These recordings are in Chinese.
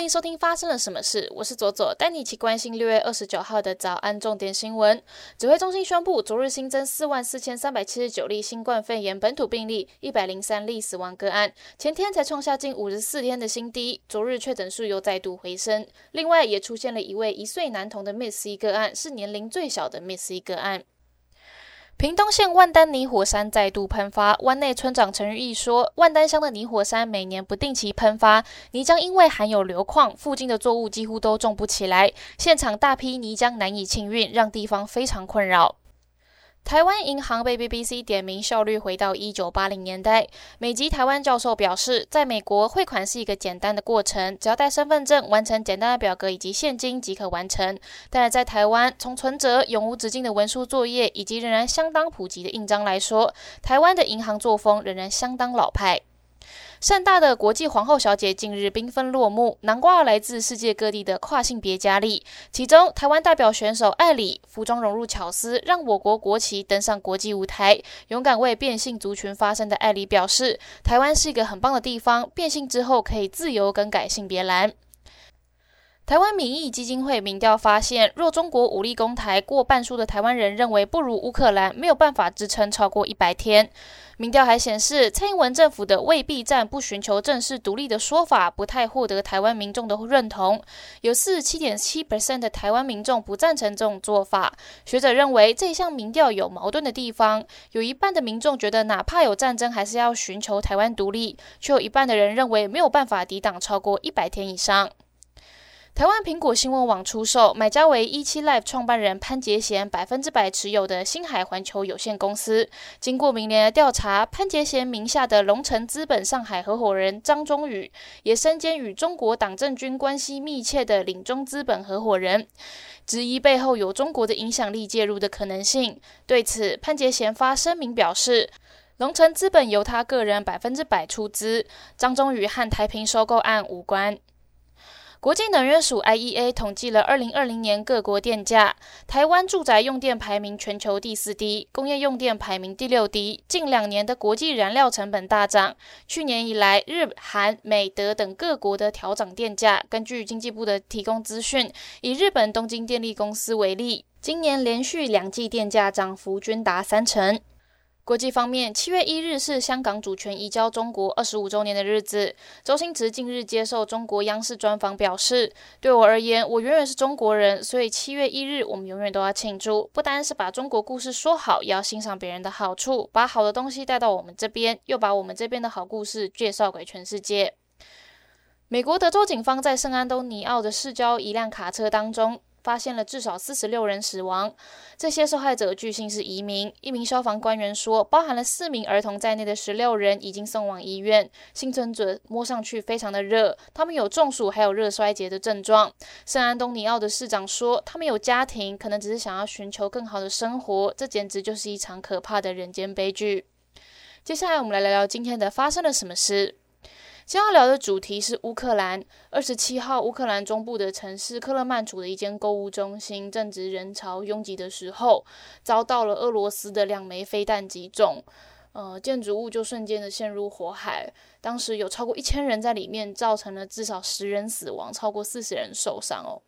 欢迎收听发生了什么事，我是左左，带你一起关心六月二十九号的早安重点新闻。指挥中心宣布，昨日新增四万四千三百七十九例新冠肺炎本土病例，一百零三例死亡个案，前天才创下近五十四天的新低，昨日确诊数又再度回升。另外，也出现了一位一岁男童的 Miss 一个案，是年龄最小的 Miss 一个案。屏东县万丹泥火山再度喷发，湾内村长陈玉义说，万丹乡的泥火山每年不定期喷发，泥浆因为含有硫矿，附近的作物几乎都种不起来，现场大批泥浆难以清运，让地方非常困扰。台湾银行被 BBC 点名效率回到一九八零年代。美籍台湾教授表示，在美国汇款是一个简单的过程，只要带身份证，完成简单的表格以及现金即可完成。但是在台湾，从存折、永无止境的文书作业以及仍然相当普及的印章来说，台湾的银行作风仍然相当老派。盛大的国际皇后小姐近日缤纷落幕，南瓜来自世界各地的跨性别佳丽，其中台湾代表选手艾里服装融入巧思，让我国国旗登上国际舞台。勇敢为变性族群发声的艾里表示，台湾是一个很棒的地方，变性之后可以自由更改性别栏。台湾民意基金会民调发现，若中国武力攻台，过半数的台湾人认为不如乌克兰，没有办法支撑超过一百天。民调还显示，蔡英文政府的未必战、不寻求正式独立的说法，不太获得台湾民众的认同。有四十七点七 percent 的台湾民众不赞成这种做法。学者认为，这项民调有矛盾的地方，有一半的民众觉得，哪怕有战争，还是要寻求台湾独立，却有一半的人认为没有办法抵挡超过一百天以上。台湾苹果新闻网出售，买家为一七 Live 创办人潘杰贤百分之百持有的星海环球有限公司。经过明年的调查，潘杰贤名下的龙城资本上海合伙人张忠宇，也身兼与中国党政军关系密切的领中资本合伙人，质疑背后有中国的影响力介入的可能性。对此，潘杰贤发声明表示，龙城资本由他个人百分之百出资，张忠宇和台平收购案无关。国际能源署 IEA 统计了2020年各国电价，台湾住宅用电排名全球第四低，工业用电排名第六低。近两年的国际燃料成本大涨，去年以来，日、韩、美、德等各国的调涨电价。根据经济部的提供资讯，以日本东京电力公司为例，今年连续两季电价涨幅均达三成。国际方面，七月一日是香港主权移交中国二十五周年的日子。周星驰近日接受中国央视专访，表示：“对我而言，我永远是中国人，所以七月一日我们永远都要庆祝。不单是把中国故事说好，也要欣赏别人的好处，把好的东西带到我们这边，又把我们这边的好故事介绍给全世界。”美国德州警方在圣安东尼奥的市郊一辆卡车当中。发现了至少四十六人死亡，这些受害者据信是移民。一名消防官员说，包含了四名儿童在内的十六人已经送往医院。幸存者摸上去非常的热，他们有中暑还有热衰竭的症状。圣安东尼奥的市长说，他们有家庭，可能只是想要寻求更好的生活。这简直就是一场可怕的人间悲剧。接下来我们来聊聊今天的发生了什么事。今天要聊的主题是乌克兰。二十七号，乌克兰中部的城市克勒曼楚的一间购物中心正值人潮拥挤的时候，遭到了俄罗斯的两枚飞弹击中，呃，建筑物就瞬间的陷入火海。当时有超过一千人在里面，造成了至少十人死亡，超过四十人受伤哦。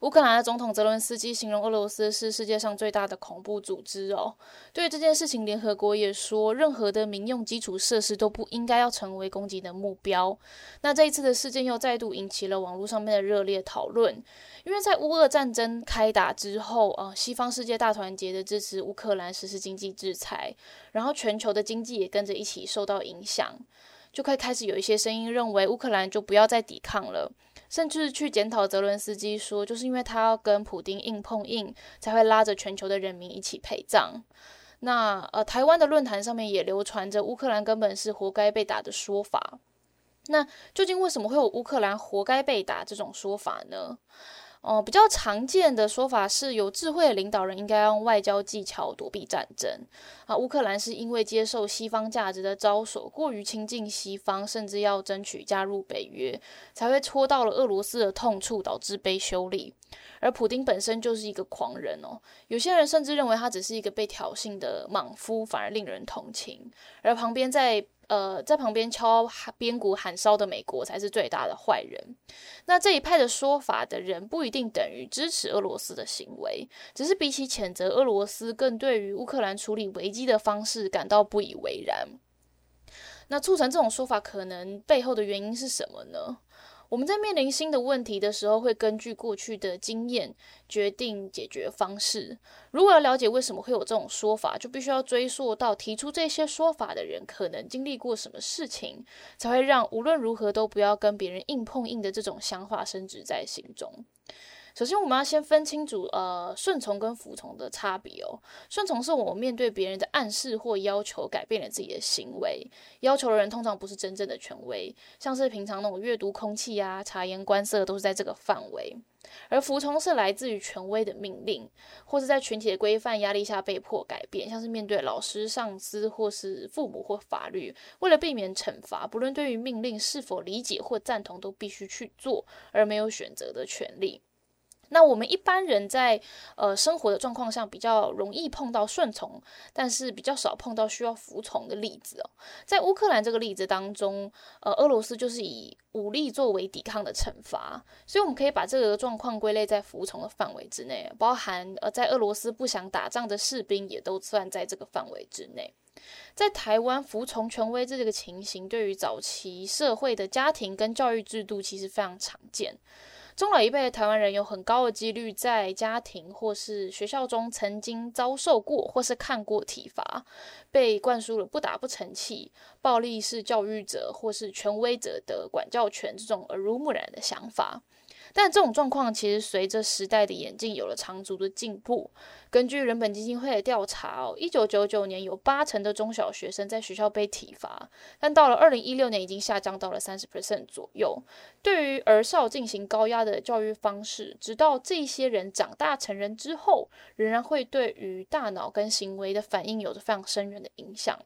乌克兰的总统泽伦斯基形容俄罗斯是世界上最大的恐怖组织哦。对于这件事情，联合国也说，任何的民用基础设施都不应该要成为攻击的目标。那这一次的事件又再度引起了网络上面的热烈讨论，因为在乌俄战争开打之后，呃，西方世界大团结的支持乌克兰实施经济制裁，然后全球的经济也跟着一起受到影响，就快开始有一些声音认为乌克兰就不要再抵抗了。甚至去检讨泽伦斯基，说就是因为他要跟普丁硬碰硬，才会拉着全球的人民一起陪葬。那呃，台湾的论坛上面也流传着乌克兰根本是活该被打的说法。那究竟为什么会有乌克兰活该被打这种说法呢？哦，比较常见的说法是有智慧的领导人应该用外交技巧躲避战争啊。乌克兰是因为接受西方价值的招手，过于亲近西方，甚至要争取加入北约，才会戳到了俄罗斯的痛处，导致被修理。而普丁本身就是一个狂人哦，有些人甚至认为他只是一个被挑衅的莽夫，反而令人同情。而旁边在呃，在旁边敲边鼓喊烧的美国才是最大的坏人。那这一派的说法的人不一定等于支持俄罗斯的行为，只是比起谴责俄罗斯，更对于乌克兰处理危机的方式感到不以为然。那促成这种说法可能背后的原因是什么呢？我们在面临新的问题的时候，会根据过去的经验决定解决方式。如果要了解为什么会有这种说法，就必须要追溯到提出这些说法的人可能经历过什么事情，才会让无论如何都不要跟别人硬碰硬的这种想法升值在心中。首先，我们要先分清楚，呃，顺从跟服从的差别哦。顺从是我们面对别人的暗示或要求，改变了自己的行为。要求的人通常不是真正的权威，像是平常那种阅读空气啊、察言观色，都是在这个范围。而服从是来自于权威的命令，或是在群体的规范压力下被迫改变，像是面对老师、上司或是父母或法律，为了避免惩罚，不论对于命令是否理解或赞同，都必须去做，而没有选择的权利。那我们一般人在呃生活的状况上比较容易碰到顺从，但是比较少碰到需要服从的例子哦。在乌克兰这个例子当中，呃，俄罗斯就是以武力作为抵抗的惩罚，所以我们可以把这个状况归类在服从的范围之内，包含呃在俄罗斯不想打仗的士兵也都算在这个范围之内。在台湾，服从权威这个情形，对于早期社会的家庭跟教育制度其实非常常见。中老一辈的台湾人有很高的几率在家庭或是学校中曾经遭受过或是看过体罚，被灌输了不打不成器、暴力是教育者或是权威者的管教权这种耳濡目染的想法。但这种状况其实随着时代的演进有了长足的进步。根据人本基金会的调查哦，一九九九年有八成的中小学生在学校被体罚，但到了二零一六年已经下降到了三十 percent 左右。对于儿少进行高压的教育方式，直到这些人长大成人之后，仍然会对于大脑跟行为的反应有着非常深远的影响。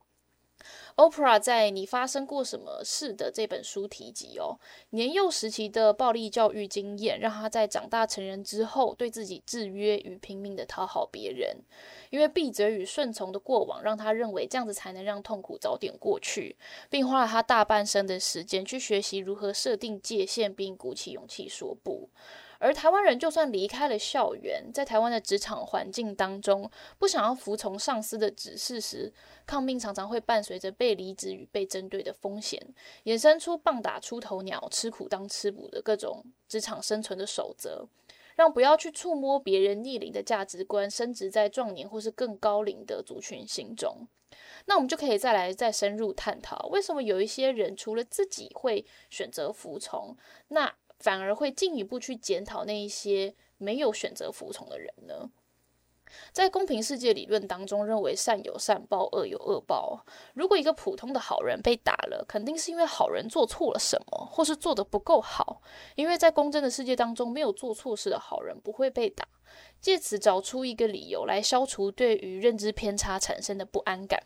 Oprah 在《你发生过什么事》的这本书提及哦，年幼时期的暴力教育经验，让他在长大成人之后，对自己制约与拼命的讨好别人。因为闭嘴与顺从的过往，让他认为这样子才能让痛苦早点过去，并花了他大半生的时间去学习如何设定界限，并鼓起勇气说不。而台湾人就算离开了校园，在台湾的职场环境当中，不想要服从上司的指示时，抗命常常会伴随着被离职与被针对的风险，衍生出棒打出头鸟、吃苦当吃补的各种职场生存的守则，让不要去触摸别人逆龄的价值观，升值在壮年或是更高龄的族群心中。那我们就可以再来再深入探讨，为什么有一些人除了自己会选择服从，那？反而会进一步去检讨那一些没有选择服从的人呢？在公平世界理论当中，认为善有善报，恶有恶报。如果一个普通的好人被打了，肯定是因为好人做错了什么，或是做的不够好。因为在公正的世界当中，没有做错事的好人不会被打。借此找出一个理由来消除对于认知偏差产生的不安感。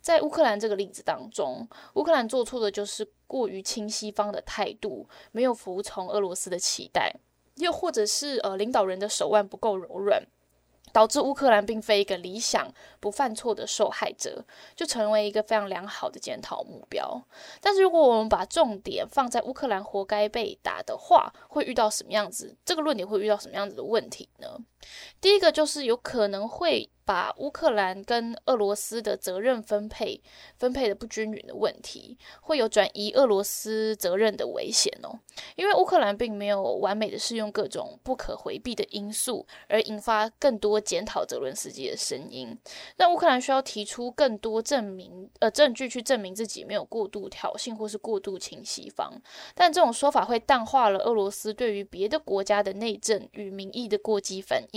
在乌克兰这个例子当中，乌克兰做错的就是过于亲西方的态度，没有服从俄罗斯的期待，又或者是呃领导人的手腕不够柔软。导致乌克兰并非一个理想不犯错的受害者，就成为一个非常良好的检讨目标。但是，如果我们把重点放在乌克兰活该被打的话，会遇到什么样子？这个论点会遇到什么样子的问题呢？第一个就是有可能会。把乌克兰跟俄罗斯的责任分配分配的不均匀的问题，会有转移俄罗斯责任的危险哦。因为乌克兰并没有完美的适用各种不可回避的因素，而引发更多检讨泽伦斯基的声音。那乌克兰需要提出更多证明呃证据去证明自己没有过度挑衅或是过度亲西方。但这种说法会淡化了俄罗斯对于别的国家的内政与民意的过激反应，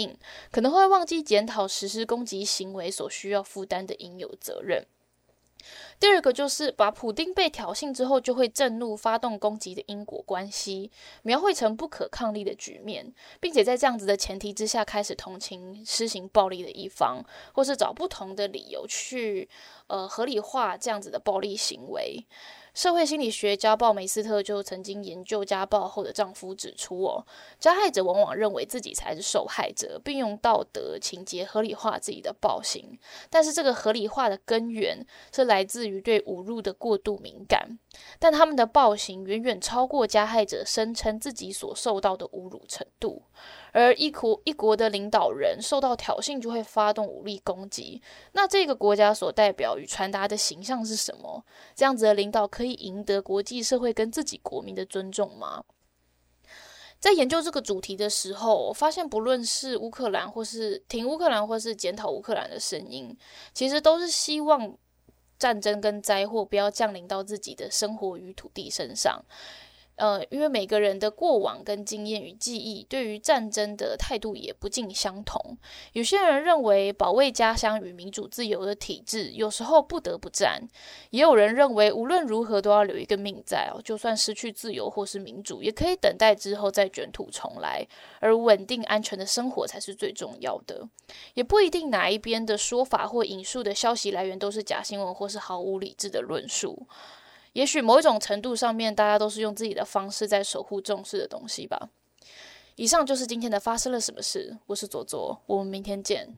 可能会忘记检讨实施。攻击行为所需要负担的应有责任。第二个就是把普丁被挑衅之后就会震怒发动攻击的因果关系描绘成不可抗力的局面，并且在这样子的前提之下开始同情施行暴力的一方，或是找不同的理由去呃合理化这样子的暴力行为。社会心理学家鲍梅斯特就曾经研究家暴后的丈夫，指出哦，加害者往往认为自己才是受害者，并用道德情节合理化自己的暴行。但是这个合理化的根源是来自于对侮辱的过度敏感，但他们的暴行远远超过加害者声称自己所受到的侮辱程度。而一国一国的领导人受到挑衅就会发动武力攻击，那这个国家所代表与传达的形象是什么？这样子的领导可以赢得国际社会跟自己国民的尊重吗？在研究这个主题的时候，我发现不论是乌克兰，或是挺乌克兰，或是检讨乌克兰的声音，其实都是希望战争跟灾祸不要降临到自己的生活与土地身上。呃，因为每个人的过往跟经验与记忆，对于战争的态度也不尽相同。有些人认为保卫家乡与民主自由的体制，有时候不得不战；也有人认为无论如何都要留一个命在哦，就算失去自由或是民主，也可以等待之后再卷土重来，而稳定安全的生活才是最重要的。也不一定哪一边的说法或引述的消息来源都是假新闻或是毫无理智的论述。也许某一种程度上面，大家都是用自己的方式在守护重视的东西吧。以上就是今天的发生了什么事。我是左左，我们明天见。